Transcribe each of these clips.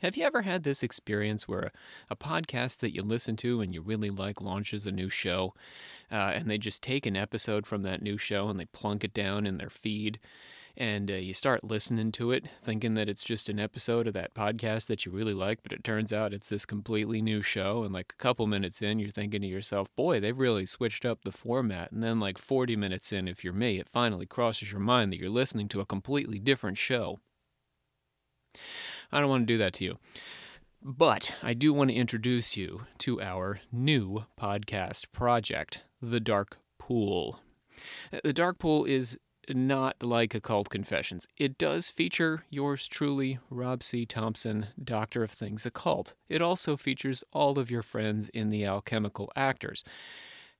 Have you ever had this experience where a, a podcast that you listen to and you really like launches a new show, uh, and they just take an episode from that new show and they plunk it down in their feed, and uh, you start listening to it thinking that it's just an episode of that podcast that you really like, but it turns out it's this completely new show. And like a couple minutes in, you're thinking to yourself, boy, they've really switched up the format. And then, like 40 minutes in, if you're me, it finally crosses your mind that you're listening to a completely different show. I don't want to do that to you. But I do want to introduce you to our new podcast project, The Dark Pool. The Dark Pool is not like Occult Confessions. It does feature yours truly, Rob C. Thompson, Doctor of Things Occult. It also features all of your friends in the alchemical actors.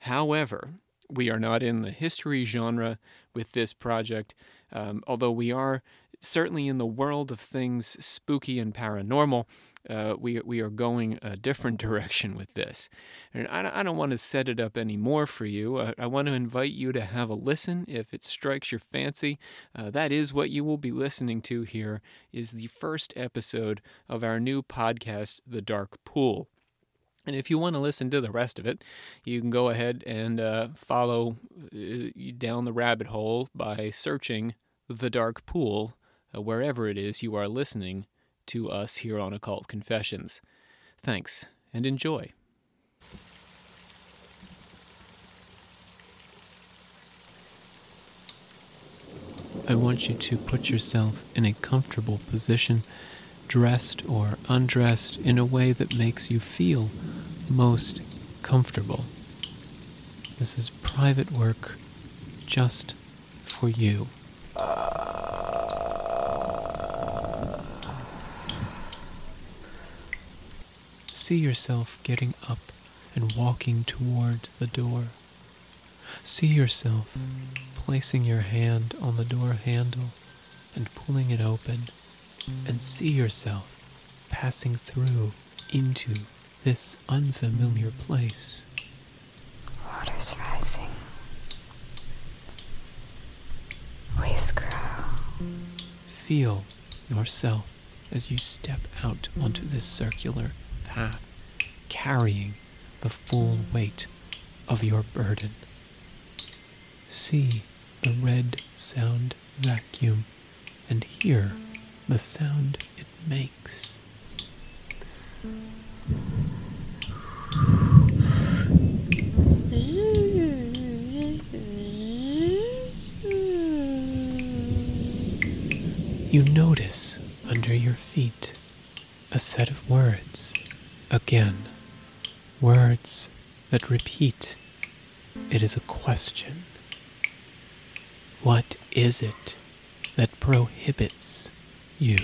However, we are not in the history genre with this project, um, although we are certainly in the world of things spooky and paranormal, uh, we, we are going a different direction with this. And I, I don't want to set it up anymore for you. I, I, want to invite you to have a listen if it strikes your fancy. Uh, that is what you will be listening to here is the first episode of our new podcast, The Dark Pool. And if you want to listen to the rest of it, you can go ahead and uh, follow uh, down the rabbit hole by searching The Dark Pool Uh, wherever it is you are listening to us here on Occult Confessions. Thanks and enjoy. I want you to put yourself in a comfortable position, dressed or undressed, in a way that makes you feel most comfortable. This is private work just for you. Uh, See yourself getting up and walking toward the door. See yourself placing your hand on the door handle and pulling it open, and see yourself passing through into this unfamiliar place. Water's rising. Waves grow. Feel yourself as you step out onto this circular path, carrying the full weight of your burden. See the red sound vacuum and hear the sound it makes. You notice under your feet a set of words. Again, words that repeat. It is a question. What is it that prohibits you?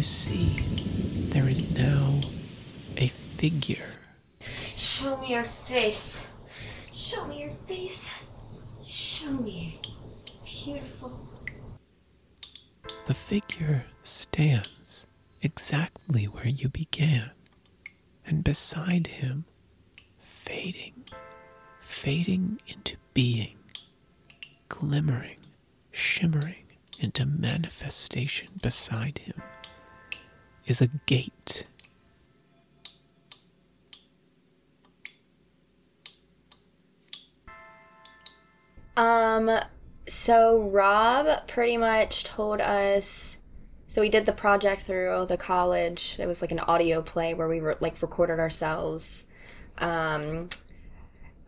You see there is now a figure. Show me your face. Show me your face. Show me. Beautiful. The figure stands exactly where you began, and beside him, fading, fading into being, glimmering, shimmering into manifestation beside him, is a gate. Um, so Rob pretty much told us. So we did the project through the college. It was like an audio play where we were like recorded ourselves. Um,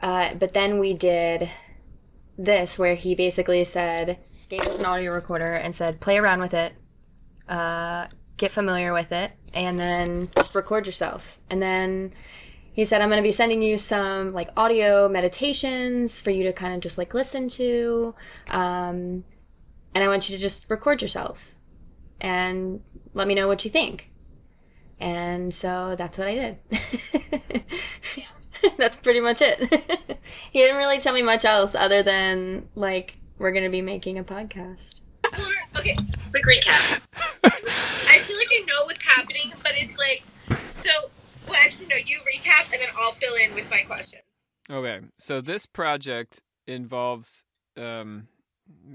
uh, but then we did this where he basically said, gave us an audio recorder and said, play around with it, uh, get familiar with it, and then just record yourself. And then he said, I'm going to be sending you some like audio meditations for you to kind of just like listen to. Um, and I want you to just record yourself and let me know what you think. And so that's what I did. That's pretty much it. he didn't really tell me much else other than like we're gonna be making a podcast. Okay, quick recap. I feel like I know what's happening, but it's like so. Well, actually, no. You recap, and then I'll fill in with my question. Okay, so this project involves um,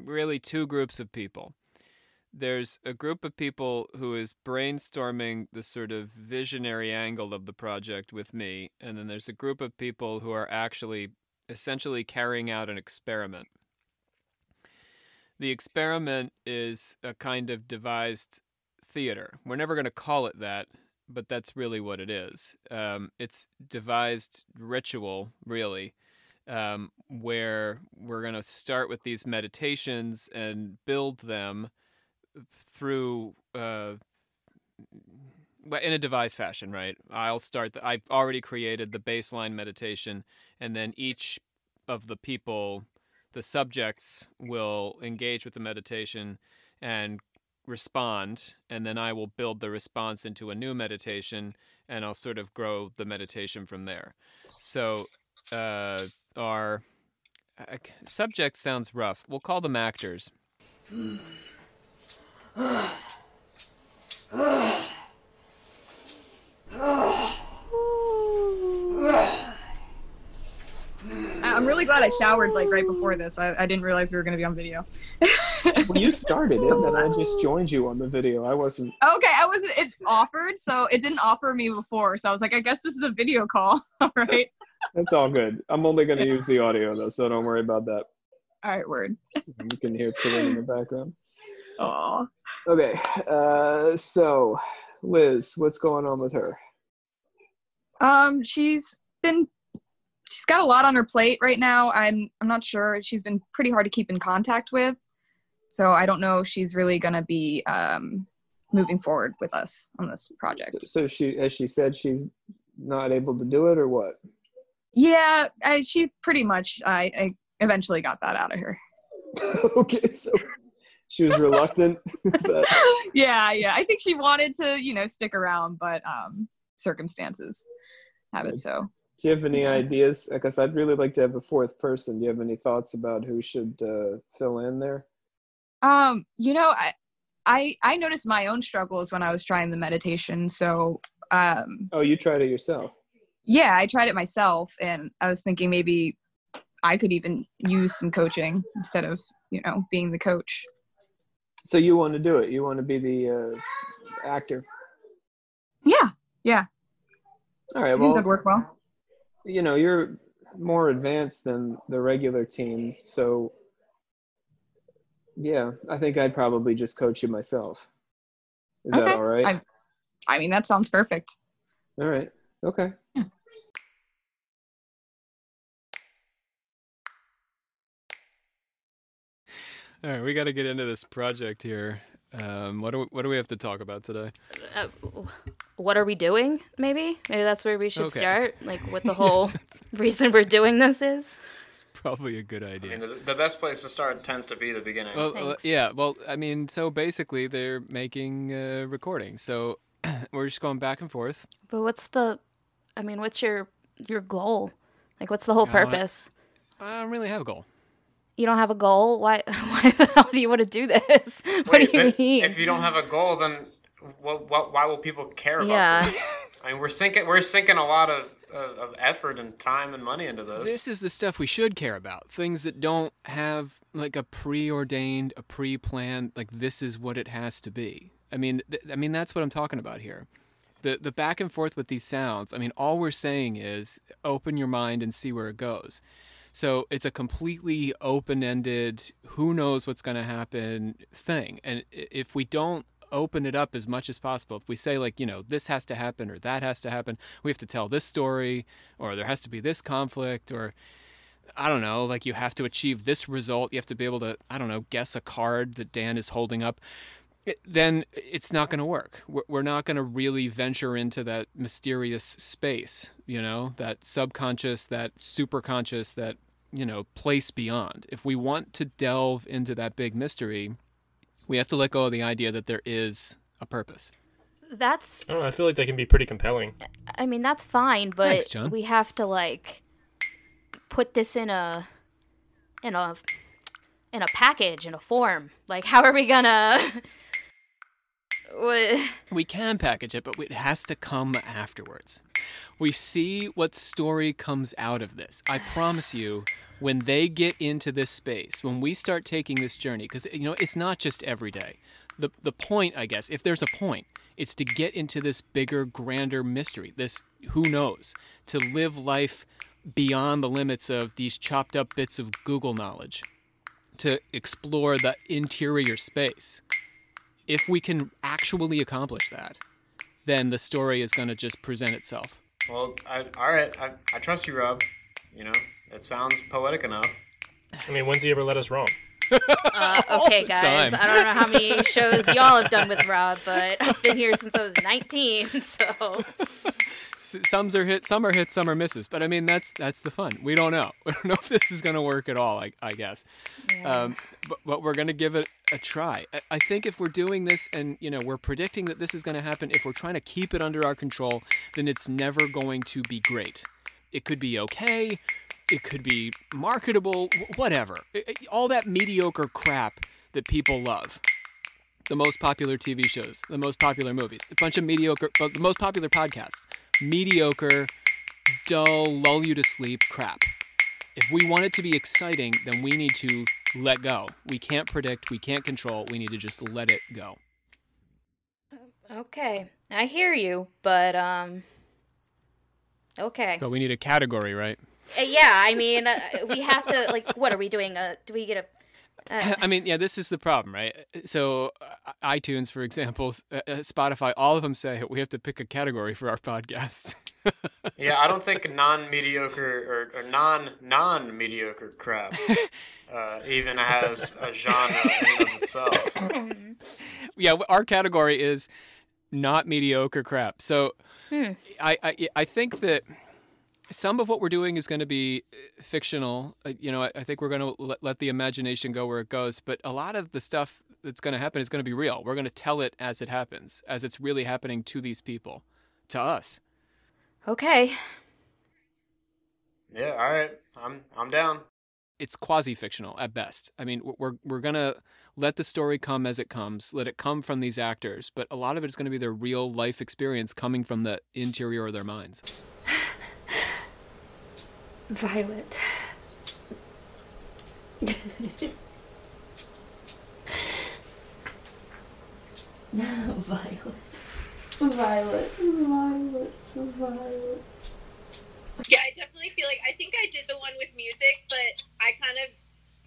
really two groups of people. There's a group of people who is brainstorming the sort of visionary angle of the project with me, and then there's a group of people who are actually essentially carrying out an experiment. The experiment is a kind of devised theater. We're never going to call it that, but that's really what it is. Um, it's devised ritual, really, um, where we're going to start with these meditations and build them through. Uh, in a devised fashion, right? I'll start. The, I already created the baseline meditation, and then each of the people, the subjects, will engage with the meditation and respond, and then I will build the response into a new meditation, and I'll sort of grow the meditation from there. So, uh, our uh, subject sounds rough. We'll call them actors. I'm really glad I showered like right before this. I, I didn't realize we were going to be on video. well, you started it, and I just joined you on the video. I wasn't. Okay, I wasn't. It offered, so it didn't offer me before. So I was like, I guess this is a video call. all right. That's all good. I'm only going to use the audio though, so don't worry about that. All right, word. You can hear chilling in the background. Oh. Okay, uh, so Liz, what's going on with her? Um, she's been she's got a lot on her plate right now. I'm I'm not sure. She's been pretty hard to keep in contact with. So I don't know if she's really gonna be um, moving forward with us on this project. So she, as she said, she's not able to do it, or what? Yeah, I, she pretty much. I, I eventually got that out of her. okay, so she was reluctant. that... Yeah, yeah. I think she wanted to, you know, stick around, but um, circumstances have it so. Do you have any ideas? Because I'd really like to have a fourth person. Do you have any thoughts about who should uh, fill in there? Um, you know, I, I I noticed my own struggles when I was trying the meditation. So, um, oh, you tried it yourself? Yeah, I tried it myself, and I was thinking maybe I could even use some coaching instead of you know being the coach. So you want to do it? You want to be the uh, actor? Yeah, yeah. All right. Well, that'd work well. You know, you're more advanced than the regular team, so yeah, I think I'd probably just coach you myself. Is okay. that all right? I, I mean, that sounds perfect. All right. Okay. Yeah. All right, we got to get into this project here. Um, what do we, what do we have to talk about today? Uh, what are we doing? Maybe maybe that's where we should Okay. start. Like what the whole reason we're doing this is. It's probably a good I idea. mean, the, the best place to start tends to be the beginning. Well, uh, yeah. Well, I mean, so basically, they're making uh, recordings. So we're just going back and forth. But what's the? I mean, what's your your goal? Like, what's the whole I wanna- purpose? I don't really have a goal. You don't have a goal. Why? Why the hell do you want to do this? What Wait, do you then mean? If you don't have a goal, then what, what, why will people care about Yeah. this? I mean, we're sinking we're sinking a lot of, of, of effort and time and money into this. This is the stuff we should care about. Things that don't have like a preordained, a pre-planned. Like this is what it has to be. I mean, th- I mean that's what I'm talking about here. The the back and forth with these sounds. I mean, all we're saying is open your mind and see where it goes. So it's a completely open-ended, who knows what's going to happen thing. And if we don't open it up as much as possible, if we say like, you know, this has to happen or that has to happen, we have to tell this story or there has to be this conflict or I don't know, like you have to achieve this result, you have to be able to, I don't know, guess a card that Dan is holding up. Then it's not going to work. We're, we're not going to really venture into that mysterious space, you know, that subconscious, that superconscious, that, you know, place beyond. If we want to delve into that big mystery, we have to let go of the idea that there is a purpose. that's I. I feel like they can be pretty compelling. I mean that's fine, but Thanks, John. we have to like put this in a in a in a package in a form. Like how are we gonna What- We can package it, but it has to come afterwards. We see what story comes out of this. I promise you, when they get into this space, when we start taking this journey, because you know it's not just every day. The the point, I guess, if there's a point, it's to get into this bigger, grander mystery. This who knows, to live life beyond the limits of these chopped up bits of Google knowledge, to explore the interior space if we can actually accomplish that, then the story is going to just present itself. Well, I, all right. I, I trust you, Rob. You know, it sounds poetic enough. I mean, when's he ever let us wrong? uh, okay, guys. time. I don't know how many shows y'all have done with Rob, but I've been here since I was 19, so S- Some are hit, some are hits, some are misses. But I mean, that's that's the fun. We don't know. We don't know if this is going to work at all. I, I guess. Um, but, but we're going to give it a try. I, I think if we're doing this and you know we're predicting that this is going to happen, if we're trying to keep it under our control, then it's never going to be great. It could be okay. It could be marketable. Whatever. All that mediocre crap that people love. The most popular TV shows, the most popular movies, a bunch of mediocre, but the most popular podcasts, mediocre, dull, lull you to sleep crap. If we want it to be exciting, then we need to let go. We can't predict, we can't control, we need to just let it go. okay. I hear you, but um okay. But we need a category, right? Uh, yeah, I mean, uh, we have to like what are we doing? Uh do we get a uh, I mean, yeah, this is the problem, right? So, uh, iTunes, for example, uh, uh, Spotify, all of them say we have to pick a category for our podcast. Yeah, I don't think non-mediocre or, or non non-mediocre crap uh, even has a genre in itself. yeah, our category is not mediocre crap. So Hmm. I, I I think that some of what we're doing is going to be uh, fictional. Uh, You know, I, I think we're going to let, let the imagination go where it goes. But a lot of the stuff that's going to happen is going to be real. We're going to tell it as it happens, as it's really happening to these people, to us. Okay. Yeah, all right. I'm I'm down. It's quasi-fictional at best. I mean, we're we're gonna let the story come as it comes, let it come from these actors, but a lot of it is going to be their real life experience coming from the interior of their minds. Violet. Violet. Violet. Violet. Violet. Yeah, I definitely feel like I think I did the one with music, but I kind of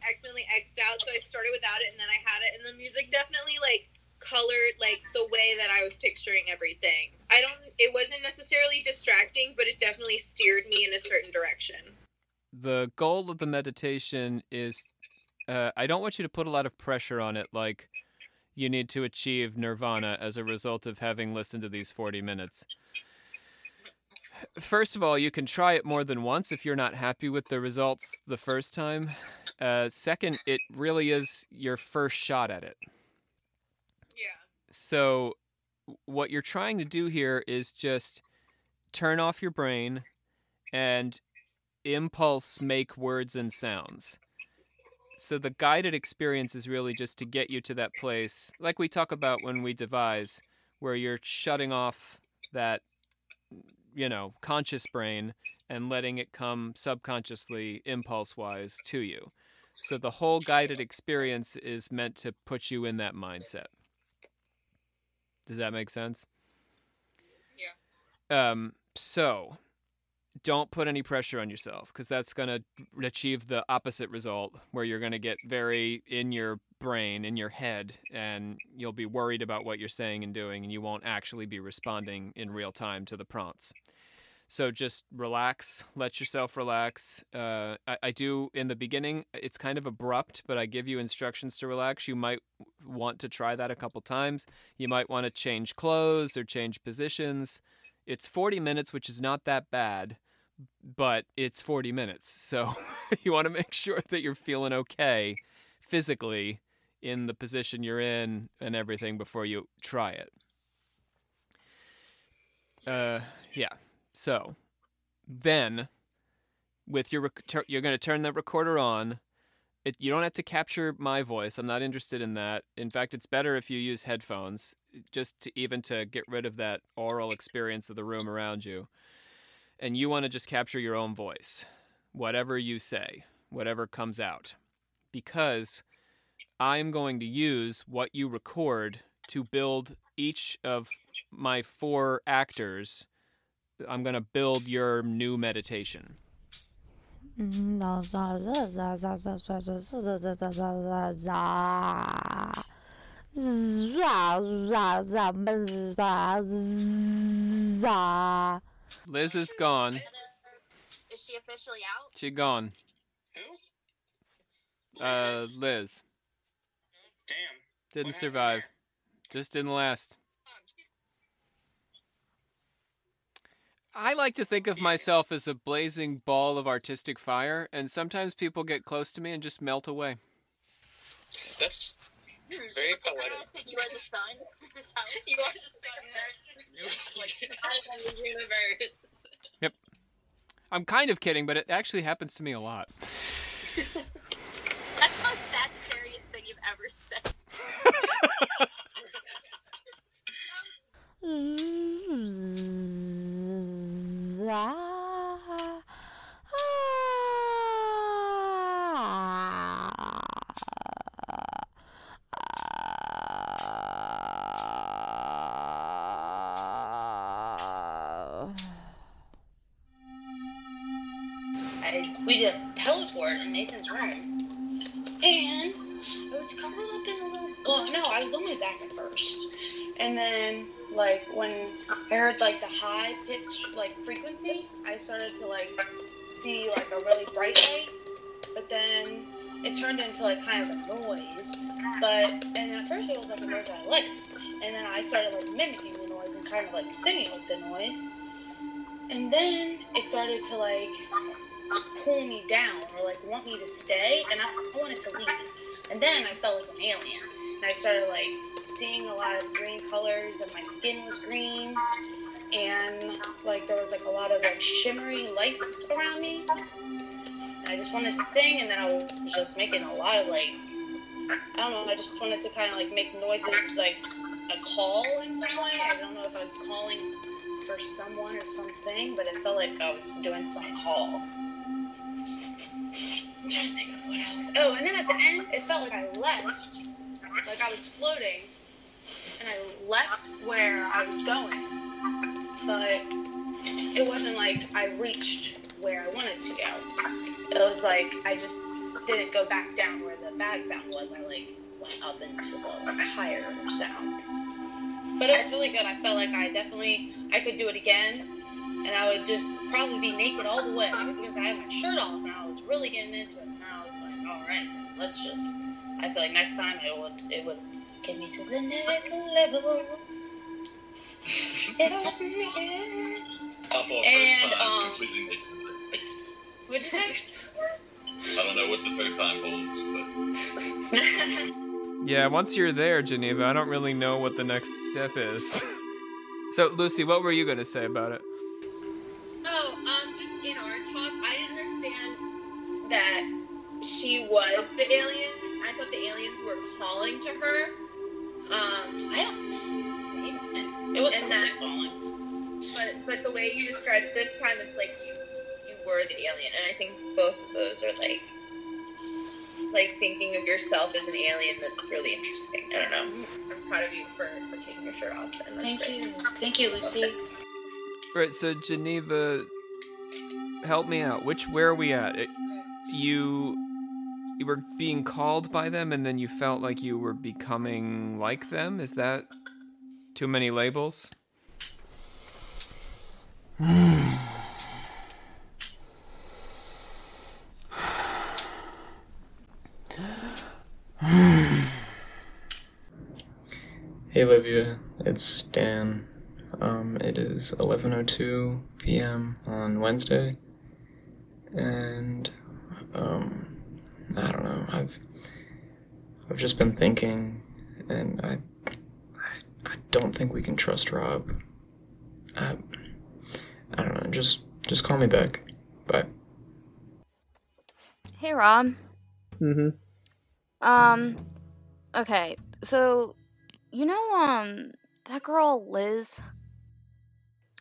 accidentally xed out, so I started without it and then I had it, and the music definitely like colored like the way that I was picturing everything. I don't. It wasn't necessarily distracting, but it definitely steered me in a certain direction. the goal of the meditation is uh, I don't want you to put a lot of pressure on it, like you need to achieve nirvana as a result of having listened to these 40 minutes. First of all, you can try it more than once if you're not happy with the results the first time. Uh, second, it really is your first shot at it. Yeah. So, what you're trying to do here is just turn off your brain and impulse make words and sounds. So, the guided experience is really just to get you to that place, like we talk about when we devise, where you're shutting off that, you know, conscious brain and letting it come subconsciously, impulse wise, to you. So, the whole guided experience is meant to put you in that mindset. Does that make sense? Yeah. Um, so don't put any pressure on yourself because that's going to achieve the opposite result where you're going to get very in your brain, in your head, and you'll be worried about what you're saying and doing, and you won't actually be responding in real time to the prompts. So just relax, let yourself relax. Uh, I, I do in the beginning, it's kind of abrupt, but I give you instructions to relax. You might want to try that a couple times. You might want to change clothes or change positions. It's 40 minutes, which is not that bad, but it's 40 minutes. So you want to make sure that you're feeling okay physically in the position you're in and everything before you try it. Uh, yeah. So then, with your rec- you're going to turn that recorder on. It, you don't have to capture my voice. I'm not interested in that. In fact, it's better if you use headphones, just to even to get rid of that aural experience of the room around you. And you want to just capture your own voice, whatever you say, whatever comes out, because I'm going to use what you record to build each of my four actors. I'm going to build your new meditation. Liz is gone. Is she officially out? She gone. Who? Uh, Liz Damn. didn't survive. Just didn't last. I like to think of myself as a blazing ball of artistic fire, and sometimes people get close to me and just melt away. That's very poetic. You are the sun. you are the sun. Like, I am the universe. I'm kind of kidding, but it actually happens to me a lot. That's the most Sagittarius thing you've ever said. We did a pellet in Nathan's room. And I was covered up in a little. Oh, no, I was only back at first. And then, like, when I heard, like, the high pitch, like, frequency, I started to, like, see, like, a really bright light. But then it turned into, like, kind of a noise. But, and at first it was, like, a noise I liked. And then I started, like, mimicking the noise and kind of, like, singing with the noise. And then it started to, like, pull me down or like want me to stay and I wanted to leave. And then I felt like an alien. And I started like seeing a lot of green colors and my skin was green and like there was like a lot of like shimmery lights around me. And I just wanted to sing and then I was just making a lot of like I don't know, I just wanted to kind of like make noises like a call in some way. I don't know if I was calling for someone or something, but it felt like I was doing some call. I'm trying to think of what else. Oh, and then at the end, it felt like I left, like I was floating, and I left where I was going, but it wasn't like I reached where I wanted to go. It was like I just didn't go back down where the bad sound was. I like went up into the higher sound. But it was really good. I felt like I definitely I could do it again, and I would just probably be naked all the way because I had my shirt off and I was really getting into it. And I was like, all right, let's just. I feel like next time it would it would get me to the next level. If I was naked. Pop off And, um, completely naked. What'd you say? I don't know what the third time holds, but Yeah, once you're there, Geneva, I don't really know what the next step is. so, Lucy, what were you going to say about it? Oh, um, just in our talk, I didn't understand that she was the alien. I thought the aliens were calling to her. Um, I don't know. It was And something that- calling. but but the way you described it this time, it's like you you were the alien, and I think both of those are like like thinking of yourself as an alien. That's really interesting. I don't know. I'm proud of you for, for taking your shirt off. And Thank great. you. Thank you, Lucy. Right, so Geneva, help me out. Which where are we at? It, you you were being called by them, and then you felt like you were becoming like them. Is that too many labels? Hey Olivia, it's Dan. Um, it is 11:02 p.m. on Wednesday, and um, I don't know. I've I've just been thinking, and I I, I don't think we can trust Rob. I I don't know. just just call me back. Bye. Hey, Rob. Mm-hmm. Um, okay, so you know, um, that girl Liz.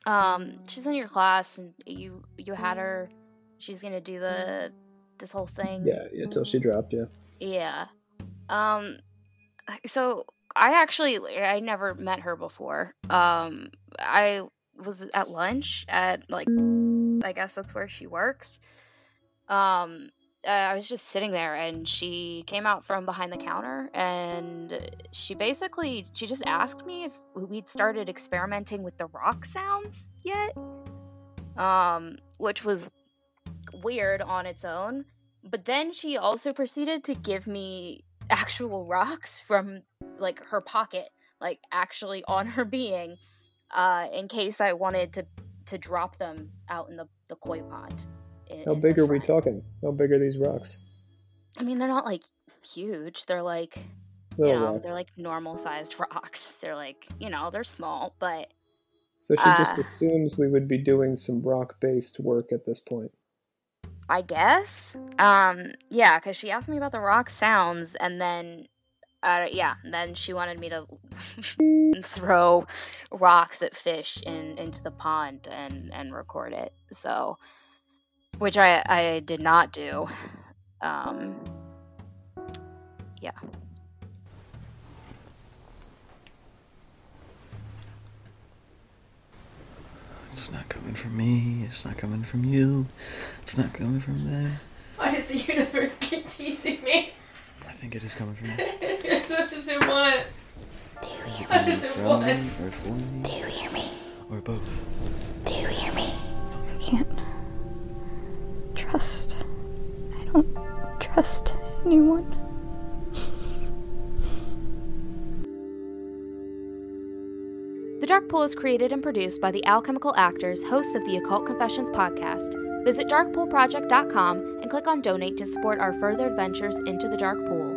Um, she's in your class, and you you had her. She's gonna do the this whole thing. Yeah, yeah, till she dropped you. Yeah. Um. So I actually I never met her before. Um. I was at lunch at like I guess that's where she works. Um. I was just sitting there and she came out from behind the counter and she basically she just asked me if we'd started experimenting with the rock sounds yet. Um which was weird on its own, but then she also proceeded to give me actual rocks from like her pocket, like actually on her being uh in case I wanted to to drop them out in the the koi pond. in- How big are we talking? How big are these rocks? I mean, they're not like huge. They're like, you know, rocks. they're like normal sized rocks. They're like, you know, they're small, but So she just uh, assumes we would be doing some rock-based work at this point. I guess, um, yeah, because she asked me about the rock sounds, and then, uh, yeah, then she wanted me to throw rocks at fish in into the pond and and record it. So, which I I did not do. Um, yeah. It's not coming from me. It's not coming from you. It's not coming from them. Why does the universe keep teasing me? I think it is coming from you. what does it want? Do you hear What does it from want? me or for me. Do you hear me? Or both. Do you hear me? I can't trust. I don't trust anyone. Dark Pool is created and produced by the Alchemical Actors, hosts of the Occult Confessions podcast. Visit darkpoolproject.com and click on donate to support our further adventures into the Dark Pool.